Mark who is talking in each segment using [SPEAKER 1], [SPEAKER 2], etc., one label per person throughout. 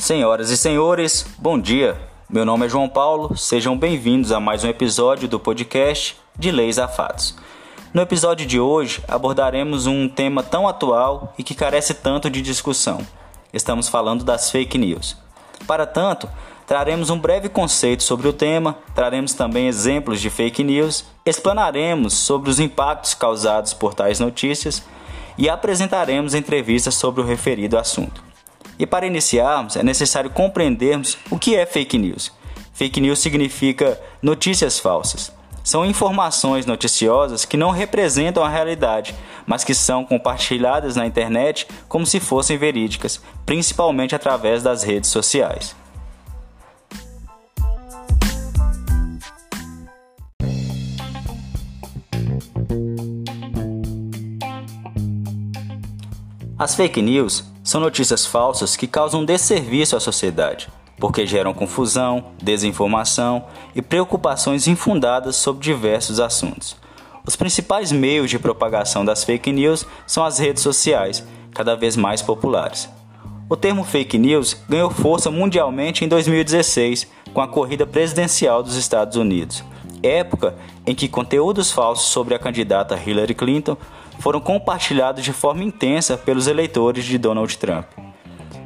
[SPEAKER 1] Senhoras e senhores, bom dia. Meu nome é João Paulo, sejam bem-vindos a mais um episódio do podcast de Leis a Fatos. No episódio de hoje abordaremos um tema tão atual e que carece tanto de discussão. Estamos falando das fake news. Para tanto, traremos um breve conceito sobre o tema, traremos também exemplos de fake news, explanaremos sobre os impactos causados por tais notícias e apresentaremos entrevistas sobre o referido assunto. E para iniciarmos, é necessário compreendermos o que é fake news. Fake news significa notícias falsas. São informações noticiosas que não representam a realidade, mas que são compartilhadas na internet como se fossem verídicas, principalmente através das redes sociais. As fake news são notícias falsas que causam desserviço à sociedade, porque geram confusão, desinformação e preocupações infundadas sobre diversos assuntos. Os principais meios de propagação das fake news são as redes sociais, cada vez mais populares. O termo fake news ganhou força mundialmente em 2016 com a corrida presidencial dos Estados Unidos, época em que conteúdos falsos sobre a candidata Hillary Clinton foram compartilhados de forma intensa pelos eleitores de Donald Trump.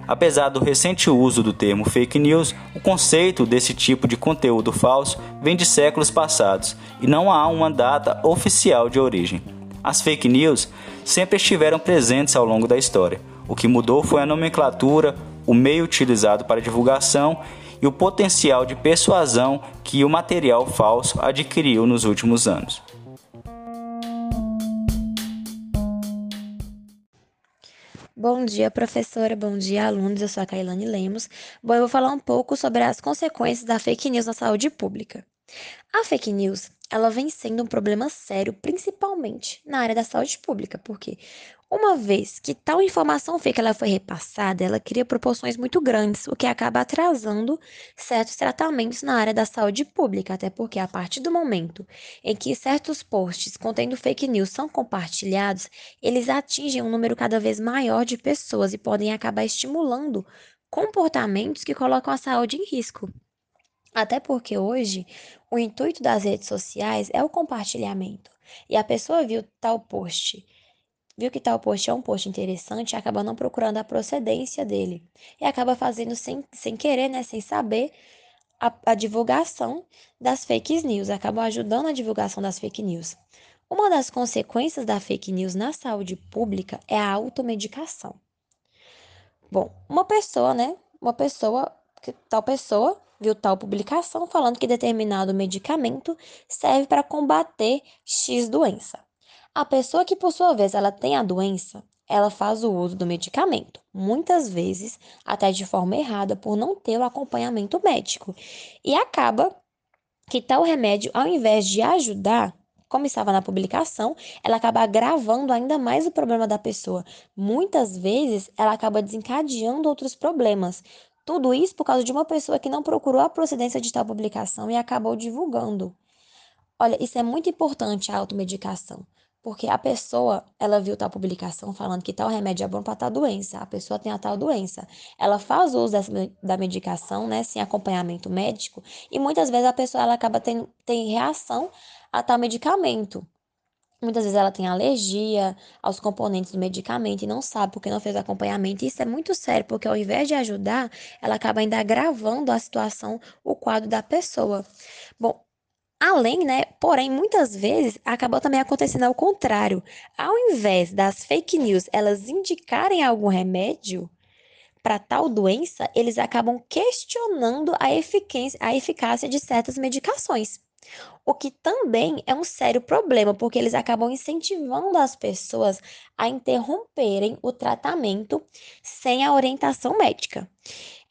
[SPEAKER 1] Apesar do recente uso do termo fake news, o conceito desse tipo de conteúdo falso vem de séculos passados e não há uma data oficial de origem. As fake news sempre estiveram presentes ao longo da história. O que mudou foi a nomenclatura, o meio utilizado para divulgação e o potencial de persuasão que o material falso adquiriu nos últimos anos.
[SPEAKER 2] Bom dia, professora. Bom dia, alunos. Eu sou a Kailane Lemos. Bom, eu vou falar um pouco sobre as consequências da fake news na saúde pública. A fake news, ela vem sendo um problema sério, principalmente na área da saúde pública, porque uma vez que tal informação fake ela foi repassada, ela cria proporções muito grandes, o que acaba atrasando certos tratamentos na área da saúde pública, até porque a partir do momento em que certos posts contendo fake news são compartilhados, eles atingem um número cada vez maior de pessoas e podem acabar estimulando comportamentos que colocam a saúde em risco. Até porque hoje o intuito das redes sociais é o compartilhamento. E a pessoa viu tal post viu que tal post é um post interessante e acaba não procurando a procedência dele. E acaba fazendo sem, sem querer, né, sem saber, a, a divulgação das fake news, acaba ajudando a divulgação das fake news. Uma das consequências da fake news na saúde pública é a automedicação. Bom, uma pessoa, né, uma pessoa, tal pessoa viu tal publicação falando que determinado medicamento serve para combater X doença. A pessoa que, por sua vez, ela tem a doença, ela faz o uso do medicamento, muitas vezes até de forma errada, por não ter o acompanhamento médico. E acaba que tal remédio, ao invés de ajudar, como estava na publicação, ela acaba agravando ainda mais o problema da pessoa. Muitas vezes, ela acaba desencadeando outros problemas. Tudo isso por causa de uma pessoa que não procurou a procedência de tal publicação e acabou divulgando. Olha, isso é muito importante a automedicação. Porque a pessoa, ela viu tal publicação falando que tal remédio é bom para tal doença. A pessoa tem a tal doença. Ela faz uso dessa, da medicação, né, sem acompanhamento médico, e muitas vezes a pessoa ela acaba tendo tem reação a tal medicamento. Muitas vezes ela tem alergia aos componentes do medicamento e não sabe porque não fez acompanhamento. Isso é muito sério, porque ao invés de ajudar, ela acaba ainda agravando a situação, o quadro da pessoa. Bom, Além, né? Porém, muitas vezes acabou também acontecendo ao contrário. Ao invés das fake news elas indicarem algum remédio para tal doença, eles acabam questionando a eficácia, a eficácia de certas medicações. O que também é um sério problema, porque eles acabam incentivando as pessoas a interromperem o tratamento sem a orientação médica.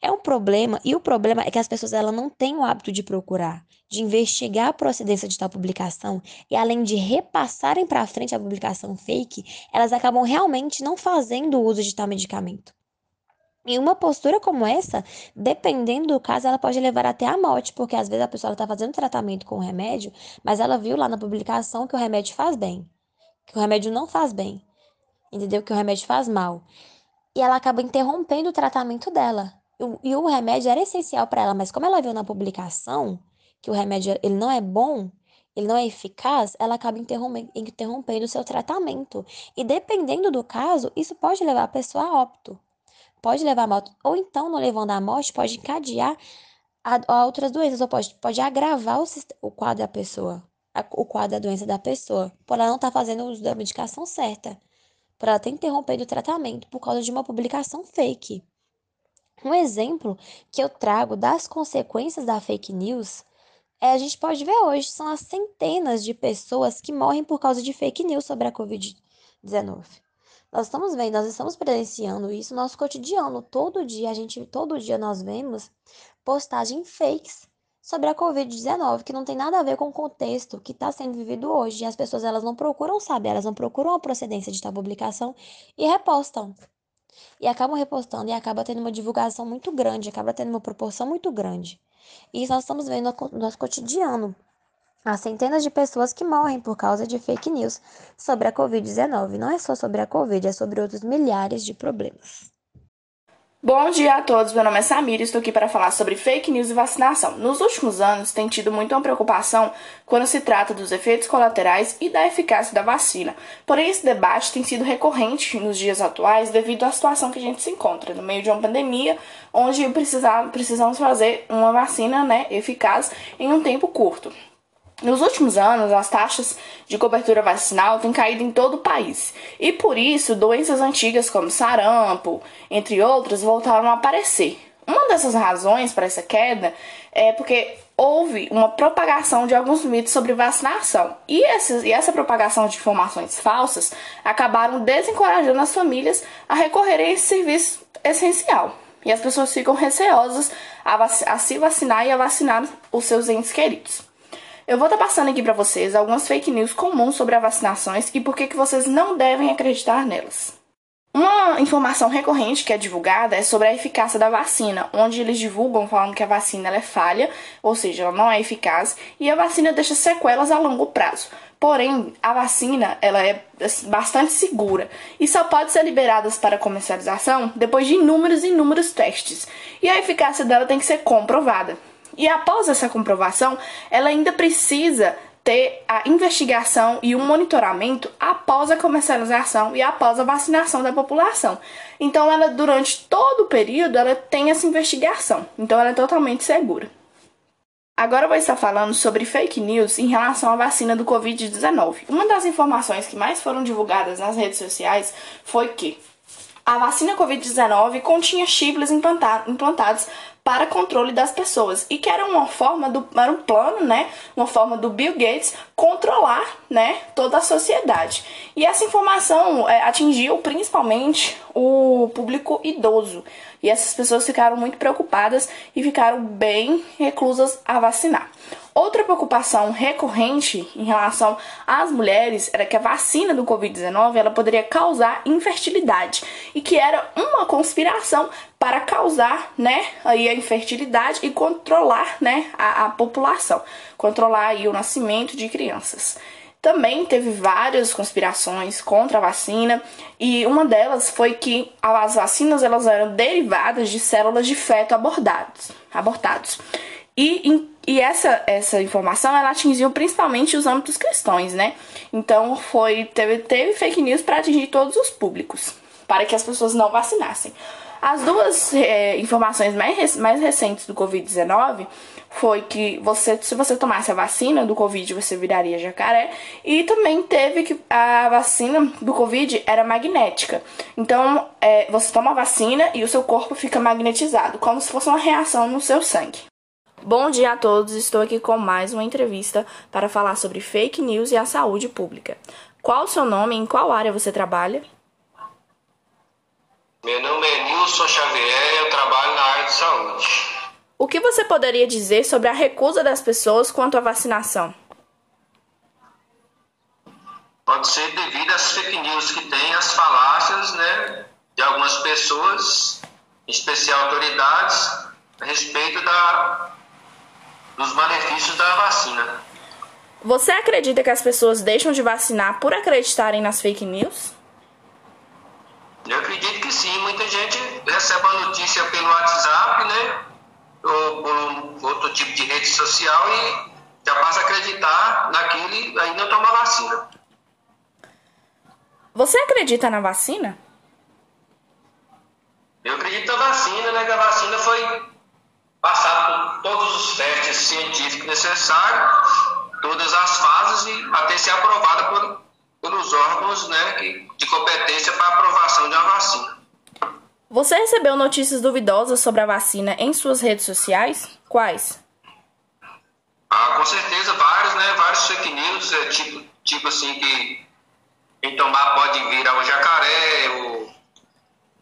[SPEAKER 2] É um problema, e o problema é que as pessoas ela não têm o hábito de procurar, de investigar a procedência de tal publicação, e além de repassarem para frente a publicação fake, elas acabam realmente não fazendo uso de tal medicamento. E uma postura como essa, dependendo do caso, ela pode levar até a morte, porque às vezes a pessoa está fazendo tratamento com o remédio, mas ela viu lá na publicação que o remédio faz bem, que o remédio não faz bem, entendeu? Que o remédio faz mal. E ela acaba interrompendo o tratamento dela e o remédio era essencial para ela, mas como ela viu na publicação que o remédio ele não é bom, ele não é eficaz, ela acaba interrompendo o seu tratamento. E dependendo do caso, isso pode levar a pessoa a óbito. Pode levar a morte, ou então, não levando à morte, pode encadear a, a outras doenças, ou pode, pode agravar o, o quadro da pessoa, a, o quadro da doença da pessoa, por ela não estar tá fazendo uso da medicação certa, por ela ter interrompido o tratamento por causa de uma publicação fake. Um exemplo que eu trago das consequências da fake news é, a gente pode ver hoje, são as centenas de pessoas que morrem por causa de fake news sobre a Covid-19. Nós estamos vendo, nós estamos presenciando isso no nosso cotidiano. Todo dia a gente, todo dia nós vemos postagem fakes sobre a Covid-19, que não tem nada a ver com o contexto que está sendo vivido hoje. E as pessoas elas não procuram saber, elas não procuram a procedência de tal publicação e repostam. E acabam repostando e acaba tendo uma divulgação muito grande, acaba tendo uma proporção muito grande. E isso nós estamos vendo no nosso cotidiano. Há centenas de pessoas que morrem por causa de fake news sobre a Covid-19. Não é só sobre a Covid, é sobre outros milhares de problemas.
[SPEAKER 3] Bom dia a todos, meu nome é Samir e estou aqui para falar sobre fake news e vacinação. Nos últimos anos, tem tido muita preocupação quando se trata dos efeitos colaterais e da eficácia da vacina. Porém, esse debate tem sido recorrente nos dias atuais devido à situação que a gente se encontra, no meio de uma pandemia, onde precisamos fazer uma vacina né, eficaz em um tempo curto. Nos últimos anos, as taxas de cobertura vacinal têm caído em todo o país e por isso doenças antigas como sarampo, entre outras, voltaram a aparecer. Uma dessas razões para essa queda é porque houve uma propagação de alguns mitos sobre vacinação e, e essa propagação de informações falsas acabaram desencorajando as famílias a recorrerem a esse serviço essencial. E as pessoas ficam receosas a, a se vacinar e a vacinar os seus entes queridos. Eu vou estar passando aqui para vocês algumas fake news comuns sobre as vacinações e por que, que vocês não devem acreditar nelas. Uma informação recorrente que é divulgada é sobre a eficácia da vacina, onde eles divulgam falando que a vacina é falha, ou seja, ela não é eficaz, e a vacina deixa sequelas a longo prazo. Porém, a vacina ela é assim, bastante segura e só pode ser liberada para comercialização depois de inúmeros e inúmeros testes, e a eficácia dela tem que ser comprovada. E após essa comprovação, ela ainda precisa ter a investigação e o monitoramento após a comercialização e após a vacinação da população. Então, ela durante todo o período ela tem essa investigação. Então, ela é totalmente segura. Agora eu vou estar falando sobre fake news em relação à vacina do Covid-19. Uma das informações que mais foram divulgadas nas redes sociais foi que a vacina Covid-19 continha chips implantados para controle das pessoas e que era uma forma do era um plano, né, uma forma do Bill Gates controlar, né, toda a sociedade. E essa informação é, atingiu principalmente o público idoso e essas pessoas ficaram muito preocupadas e ficaram bem reclusas a vacinar. Outra preocupação recorrente em relação às mulheres era que a vacina do Covid-19 ela poderia causar infertilidade e que era uma conspiração para causar, né, aí a infertilidade e controlar, né, a, a população, controlar aí o nascimento de crianças. Também teve várias conspirações contra a vacina e uma delas foi que as vacinas elas eram derivadas de células de feto abordados, abortados. E, e essa, essa informação ela atingiu principalmente os âmbitos cristãos, né? Então foi teve, teve fake news para atingir todos os públicos, para que as pessoas não vacinassem. As duas é, informações mais, mais recentes do Covid-19 foi que você, se você tomasse a vacina do Covid, você viraria jacaré. E também teve que a vacina do Covid era magnética. Então, é, você toma a vacina e o seu corpo fica magnetizado, como se fosse uma reação no seu sangue. Bom dia a todos, estou aqui com mais uma entrevista para falar sobre fake news e a saúde pública. Qual o seu nome e em qual área você trabalha?
[SPEAKER 4] Meu nome é Nilson Xavier e eu trabalho na área de saúde.
[SPEAKER 3] O que você poderia dizer sobre a recusa das pessoas quanto à vacinação?
[SPEAKER 4] Pode ser devido às fake news que tem, as falácias né, de algumas pessoas, em especial autoridades, a respeito da, dos benefícios da vacina.
[SPEAKER 3] Você acredita que as pessoas deixam de vacinar por acreditarem nas fake news?
[SPEAKER 4] Eu acredito que sim, muita gente recebe a notícia pelo WhatsApp, né? Ou por outro tipo de rede social e já passa a acreditar naquele aí não toma vacina.
[SPEAKER 3] Você acredita na vacina?
[SPEAKER 4] Eu acredito na vacina, né? Que a vacina foi passada por todos os testes científicos necessários, todas as fases e até ser aprovada por, pelos órgãos né, de competência para aprovação de uma vacina.
[SPEAKER 3] Você recebeu notícias duvidosas sobre a vacina em suas redes sociais? Quais?
[SPEAKER 4] Ah, com certeza, vários, né? Vários fake news, é, tipo, tipo assim, que quem tomar pode vir ao jacaré, o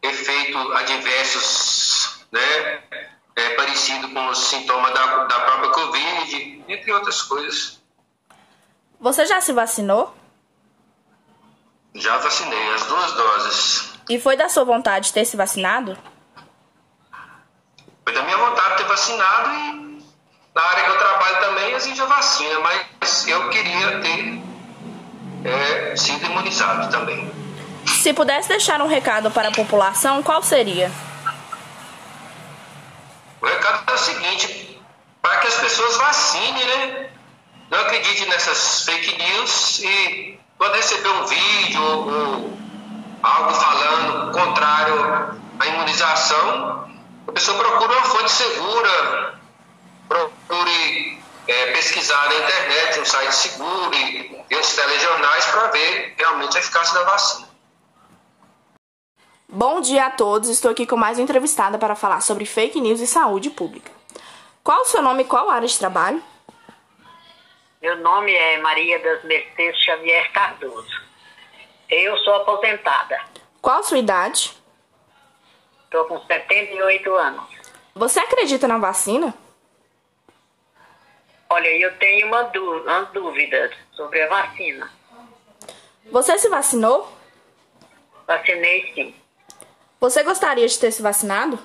[SPEAKER 4] efeito adversos, né? É, parecido com os sintomas da, da própria Covid, entre outras coisas.
[SPEAKER 3] Você já se vacinou?
[SPEAKER 4] Já vacinei, as duas doses.
[SPEAKER 3] E foi da sua vontade ter se vacinado?
[SPEAKER 4] Foi da minha vontade ter vacinado e na área que eu trabalho também a vacina, mas eu queria ter é, sido imunizado também.
[SPEAKER 3] Se pudesse deixar um recado para a população, qual seria?
[SPEAKER 4] O recado é o seguinte, para que as pessoas vacinem, né? Não acredite nessas fake news e quando receber um vídeo ou, algo falando contrário à imunização, a pessoa procura uma fonte segura, procure é, pesquisar na internet, um site seguro e os telejornais para ver realmente a eficácia da vacina.
[SPEAKER 3] Bom dia a todos, estou aqui com mais uma entrevistada para falar sobre fake news e saúde pública. Qual o seu nome e qual área de trabalho?
[SPEAKER 5] Meu nome é Maria das Mercedes Xavier Cardoso. Eu sou aposentada.
[SPEAKER 3] Qual a sua idade?
[SPEAKER 5] Estou com 78 anos.
[SPEAKER 3] Você acredita na vacina?
[SPEAKER 5] Olha, eu tenho uma, dú uma dúvida sobre a vacina.
[SPEAKER 3] Você se vacinou?
[SPEAKER 5] Vacinei sim.
[SPEAKER 3] Você gostaria de ter se vacinado?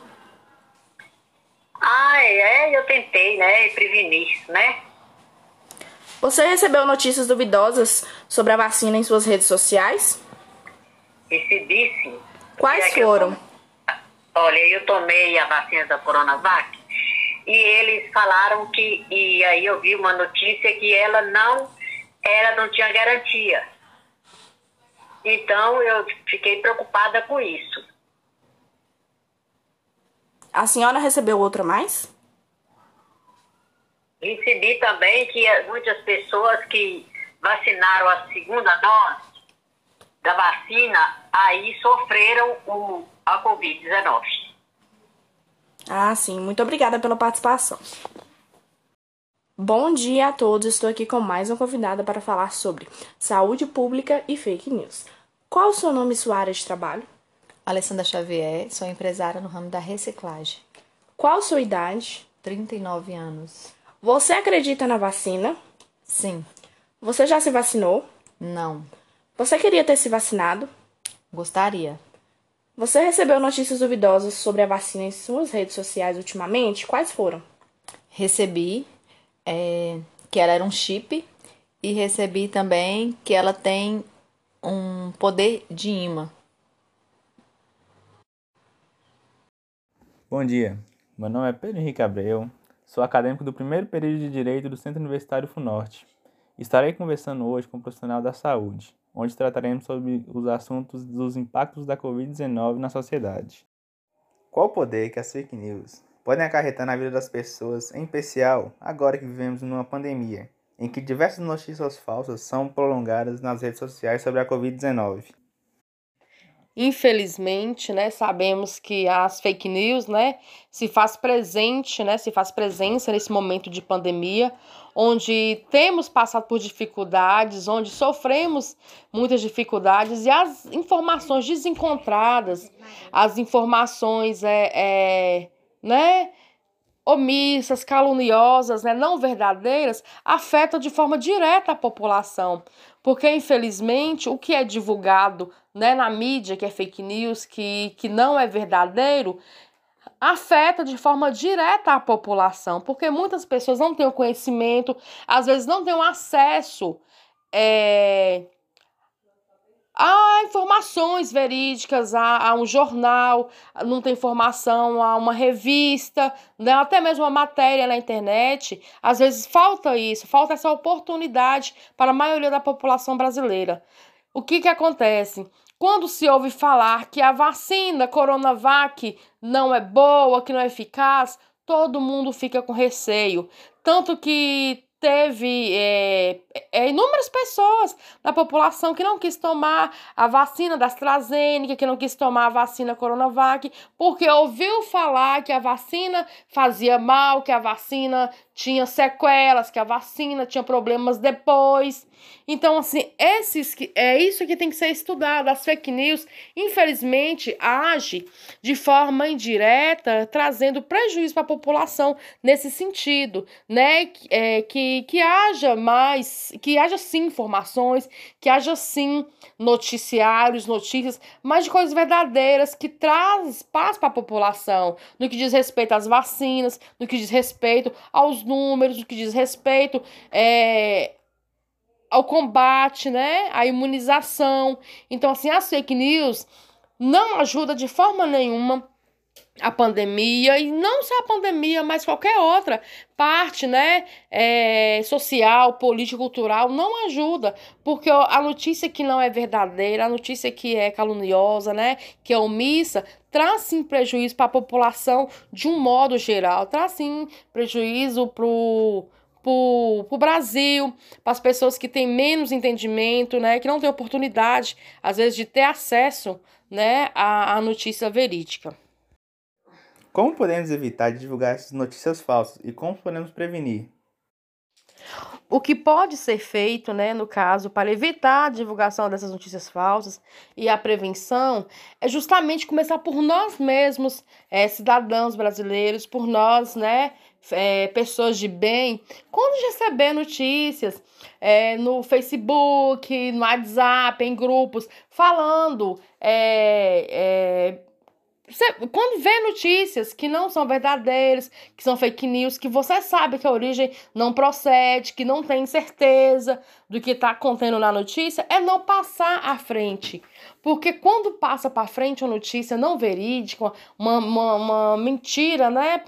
[SPEAKER 5] Ah, é, eu tentei, né, prevenir, né?
[SPEAKER 3] Você recebeu notícias duvidosas sobre a vacina em suas redes sociais?
[SPEAKER 5] Recebi sim.
[SPEAKER 3] Quais
[SPEAKER 5] É eu
[SPEAKER 3] foram?
[SPEAKER 5] tom- Olha, eu tomei a vacina da Coronavac e eles falaram que, e aí eu vi uma notícia que ela não, ela não tinha garantia. Então eu fiquei preocupada com isso.
[SPEAKER 3] A senhora recebeu outra mais?
[SPEAKER 5] Recebi também que eh, muitas pessoas que vacinaram a segunda dose da vacina aí sofreram o, a Covid-19.
[SPEAKER 3] Ah, sim. Muito obrigada pela participação. Bom dia a todos. Estou aqui com mais uma convidada para falar sobre saúde pública e fake news. Qual o seu nome e sua área de trabalho?
[SPEAKER 6] Alessandra Xavier, sou empresária no ramo da reciclagem.
[SPEAKER 3] Qual sua idade?
[SPEAKER 6] 39 anos.
[SPEAKER 3] Você acredita na vacina?
[SPEAKER 6] Sim,
[SPEAKER 3] Você já se vacinou?
[SPEAKER 6] não.
[SPEAKER 3] Você queria ter se vacinado?
[SPEAKER 6] Gostaria.
[SPEAKER 3] Você recebeu notícias duvidosas sobre a vacina em suas redes sociais ultimamente? Quais foram?
[SPEAKER 6] Recebi é, que ela era um chip e recebi também que ela tem um poder de imã.
[SPEAKER 7] Bom dia, meu nome é Pedro Henrique Abreu, sou acadêmico do primeiro período de Direito do Centro Universitário FUNORTE. Estarei conversando hoje com um profissional da saúde, onde trataremos sobre os assuntos dos impactos da Covid-19 na sociedade. Qual o poder que as fake news podem acarretar na vida das pessoas, em especial agora que vivemos numa pandemia, em que diversas notícias falsas são prolongadas nas redes sociais sobre a Covid-19?
[SPEAKER 8] Infelizmente, né, sabemos que as fake news, né, se faz presente, né, se faz presença nesse momento de pandemia, onde temos passado por dificuldades, onde sofremos muitas dificuldades e as informações desencontradas, as informações é, é né, omissas, caluniosas, né, não verdadeiras, afetam de forma direta a população. Porque, infelizmente, o que é divulgado né, na mídia, que é fake news, que, que não é verdadeiro, afeta de forma direta a população. Porque muitas pessoas não têm o conhecimento, às vezes não têm o acesso é, há informações verídicas, há, há, um jornal, não tem informação, há uma revista, né? até mesmo uma matéria na internet. Às vezes falta isso, falta essa oportunidade para a maioria da população brasileira. O que, que acontece? Quando se ouve falar que a vacina Coronavac não é boa, que não é eficaz, todo mundo fica com receio. Tanto que teve é, é, inúmeras pessoas na população que não quis tomar a vacina da AstraZeneca, que não quis tomar a vacina Coronavac, porque ouviu falar que a vacina fazia mal, que a vacina tinha sequelas, que a vacina tinha problemas depois. Então, assim, esses que é isso que tem que ser estudado. As fake news, infelizmente, age de forma indireta, trazendo prejuízo para a população nesse sentido, né? É, que, que haja mais, que haja sim informações, que haja sim noticiários, notícias, mas de coisas verdadeiras que traz paz para a população, no que diz respeito às vacinas, no que diz respeito aos números, no que diz respeito é, ao combate, né, à imunização. Então, assim, as fake news não ajuda de forma nenhuma a pandemia e não só a pandemia, mas qualquer outra parte, né, é, social, política, cultural não ajuda, porque a notícia que não é verdadeira, a notícia que é caluniosa, né, que é omissa, traz sim prejuízo para a população de um modo geral, traz sim prejuízo pro para o Brasil, para as pessoas que têm menos entendimento, né, que não têm oportunidade, às vezes, de ter acesso né, à, à notícia verídica.
[SPEAKER 7] Como podemos evitar divulgar essas notícias falsas e como podemos prevenir?
[SPEAKER 8] O que pode ser feito, né, no caso, para evitar a divulgação dessas notícias falsas e a prevenção, é justamente começar por nós mesmos, é, cidadãos brasileiros, por nós, né, é, pessoas de bem, quando receber notícias é, no Facebook, no WhatsApp, em grupos, falando é, você, quando vê notícias que não são verdadeiras, que são fake news, que você sabe que a origem não procede, que não tem certeza do que está contendo na notícia, é não passar à frente. Porque quando passa para frente uma notícia não verídica, uma, uma, uma mentira, né?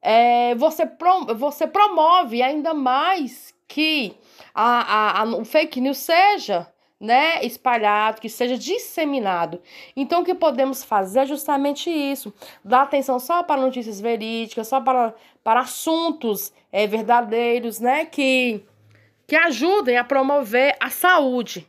[SPEAKER 8] É, você, prom você promove ainda mais que a, a, a, o fake news seja né, espalhado, que seja disseminado. Então, o que podemos fazer é justamente isso: dar atenção só para notícias verídicas, só para, para assuntos é, verdadeiros, né, que, que ajudem a promover a saúde.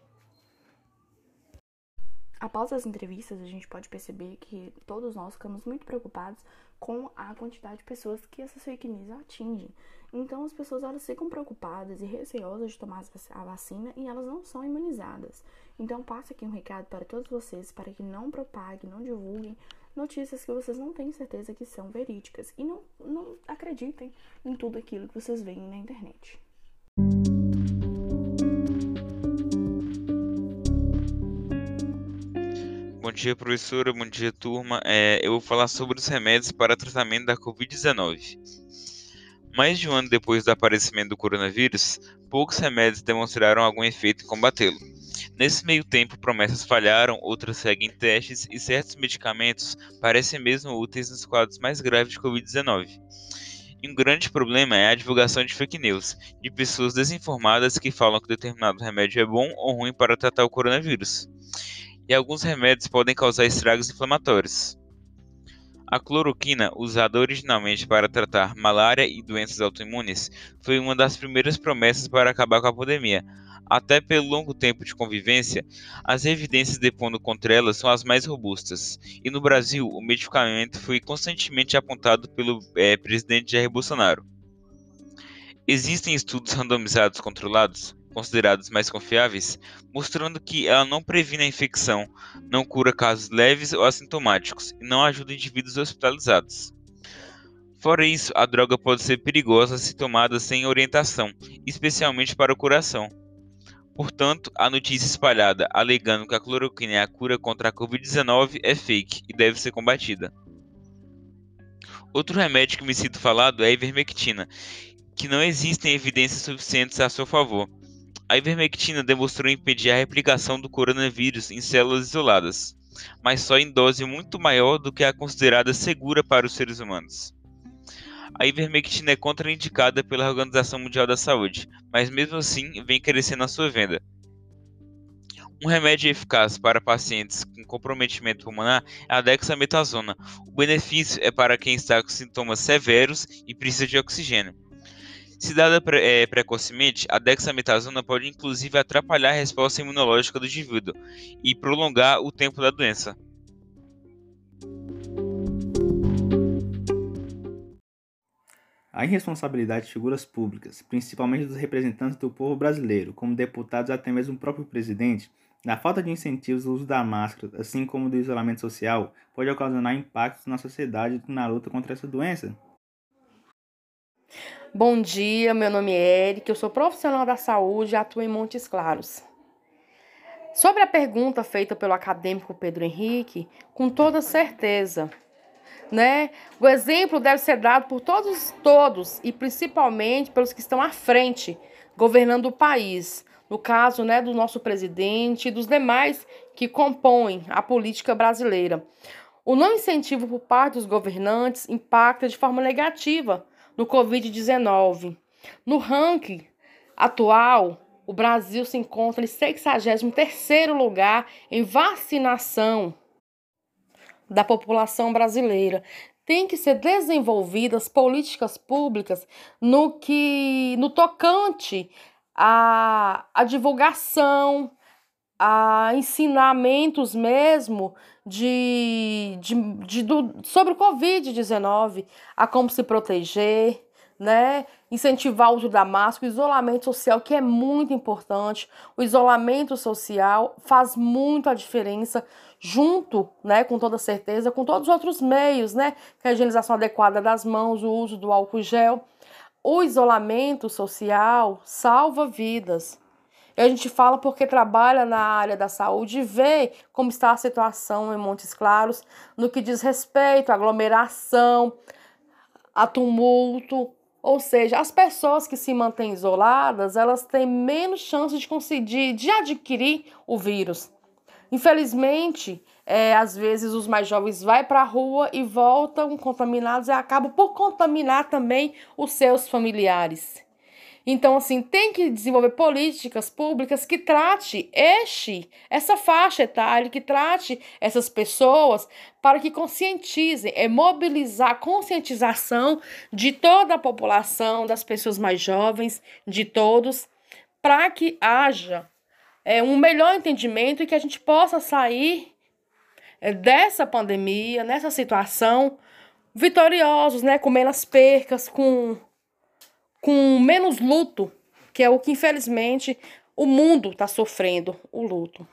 [SPEAKER 3] Após as entrevistas, a gente pode perceber que todos nós ficamos muito preocupados com a quantidade de pessoas que essas fake news atingem. Então, as pessoas elas ficam preocupadas e receosas de tomar a vacina e elas não são imunizadas. Então, passa aqui um recado para todos vocês para que não propaguem, não divulguem notícias que vocês não têm certeza que são verídicas e não, não acreditem em tudo aquilo que vocês veem na internet.
[SPEAKER 9] Bom dia, professora. Bom dia, turma. É, eu vou falar sobre os remédios para tratamento da Covid-19. Mais de um ano depois do aparecimento do coronavírus, poucos remédios demonstraram algum efeito em combatê-lo. Nesse meio tempo, promessas falharam, outras seguem testes e certos medicamentos parecem mesmo úteis nos quadros mais graves de Covid-19. E um grande problema é a divulgação de fake news, de pessoas desinformadas que falam que determinado remédio é bom ou ruim para tratar o coronavírus e alguns remédios podem causar estragos inflamatórios. A cloroquina, usada originalmente para tratar malária e doenças autoimunes, foi uma das primeiras promessas para acabar com a pandemia. Até pelo longo tempo de convivência, as evidências depondo contra ela são as mais robustas. E no Brasil, o medicamento foi constantemente apontado pelo é, presidente Jair Bolsonaro. Existem estudos randomizados controlados considerados mais confiáveis, mostrando que ela não previne a infecção, não cura casos leves ou assintomáticos e não ajuda indivíduos hospitalizados. Fora isso, a droga pode ser perigosa se tomada sem orientação, especialmente para o coração. Portanto, a notícia espalhada alegando que a cloroquina é a cura contra a Covid-19 é fake e deve ser combatida. Outro remédio que me sinto falado é a ivermectina, que não existem evidências suficientes a seu favor. A ivermectina demonstrou impedir a replicação do coronavírus em células isoladas, mas só em dose muito maior do que a considerada segura para os seres humanos. A ivermectina é contraindicada pela Organização Mundial da Saúde, mas mesmo assim vem crescendo a sua venda. Um remédio eficaz para pacientes com comprometimento pulmonar é a dexametasona. O benefício é para quem está com sintomas severos e precisa de oxigênio. Se dada pre é, precocemente, a dexametasona pode inclusive atrapalhar a resposta imunológica do indivíduo e prolongar o tempo da doença.
[SPEAKER 7] A irresponsabilidade de figuras públicas, principalmente dos representantes do povo brasileiro, como deputados e até mesmo o próprio presidente, na falta de incentivos ao uso da máscara, assim como do isolamento social, pode ocasionar impactos na sociedade na luta contra essa doença.
[SPEAKER 8] Bom dia, meu nome é Eric, eu sou profissional da saúde e atuo em Montes Claros. Sobre a pergunta feita pelo acadêmico Pedro Henrique, com toda certeza, né? O exemplo deve ser dado por todos, todos e principalmente pelos que estão à frente, governando o país. No caso, né, do nosso presidente e dos demais que compõem a política brasileira. O não incentivo por parte dos governantes impacta de forma negativa no Covid-19. No ranking atual, o Brasil se encontra em 63º lugar em vacinação da população brasileira. Tem que ser desenvolvidas políticas públicas no que no tocante à, à divulgação, a ensinamentos mesmo de, de, de do, sobre o Covid-19, a como se proteger, né? Incentivar o uso da máscara, o isolamento social, que é muito importante. O isolamento social faz muito a diferença junto, né, com toda certeza, com todos os outros meios, né, que é a higienização adequada das mãos, o uso do álcool gel. O isolamento social salva vidas. E a gente fala porque trabalha na área da saúde e vê como está a situação em Montes Claros no que diz respeito à aglomeração, a tumulto, ou seja, as pessoas que se mantêm isoladas, elas têm menos chance de conseguir, de adquirir o vírus. Infelizmente, é, às vezes os mais jovens vão para a rua e voltam contaminados e acabam por contaminar também os seus familiares. Então, assim, tem que desenvolver políticas públicas que trate este, essa faixa etária, que trate essas pessoas para que conscientizem, é mobilizar a conscientização de toda a população, das pessoas mais jovens, de todos, para que haja é, um melhor entendimento e que a gente possa sair é, dessa pandemia, nessa situação, vitoriosos, né? Com menos percas, com, com menos luto, que é o que infelizmente o mundo está sofrendo, o luto.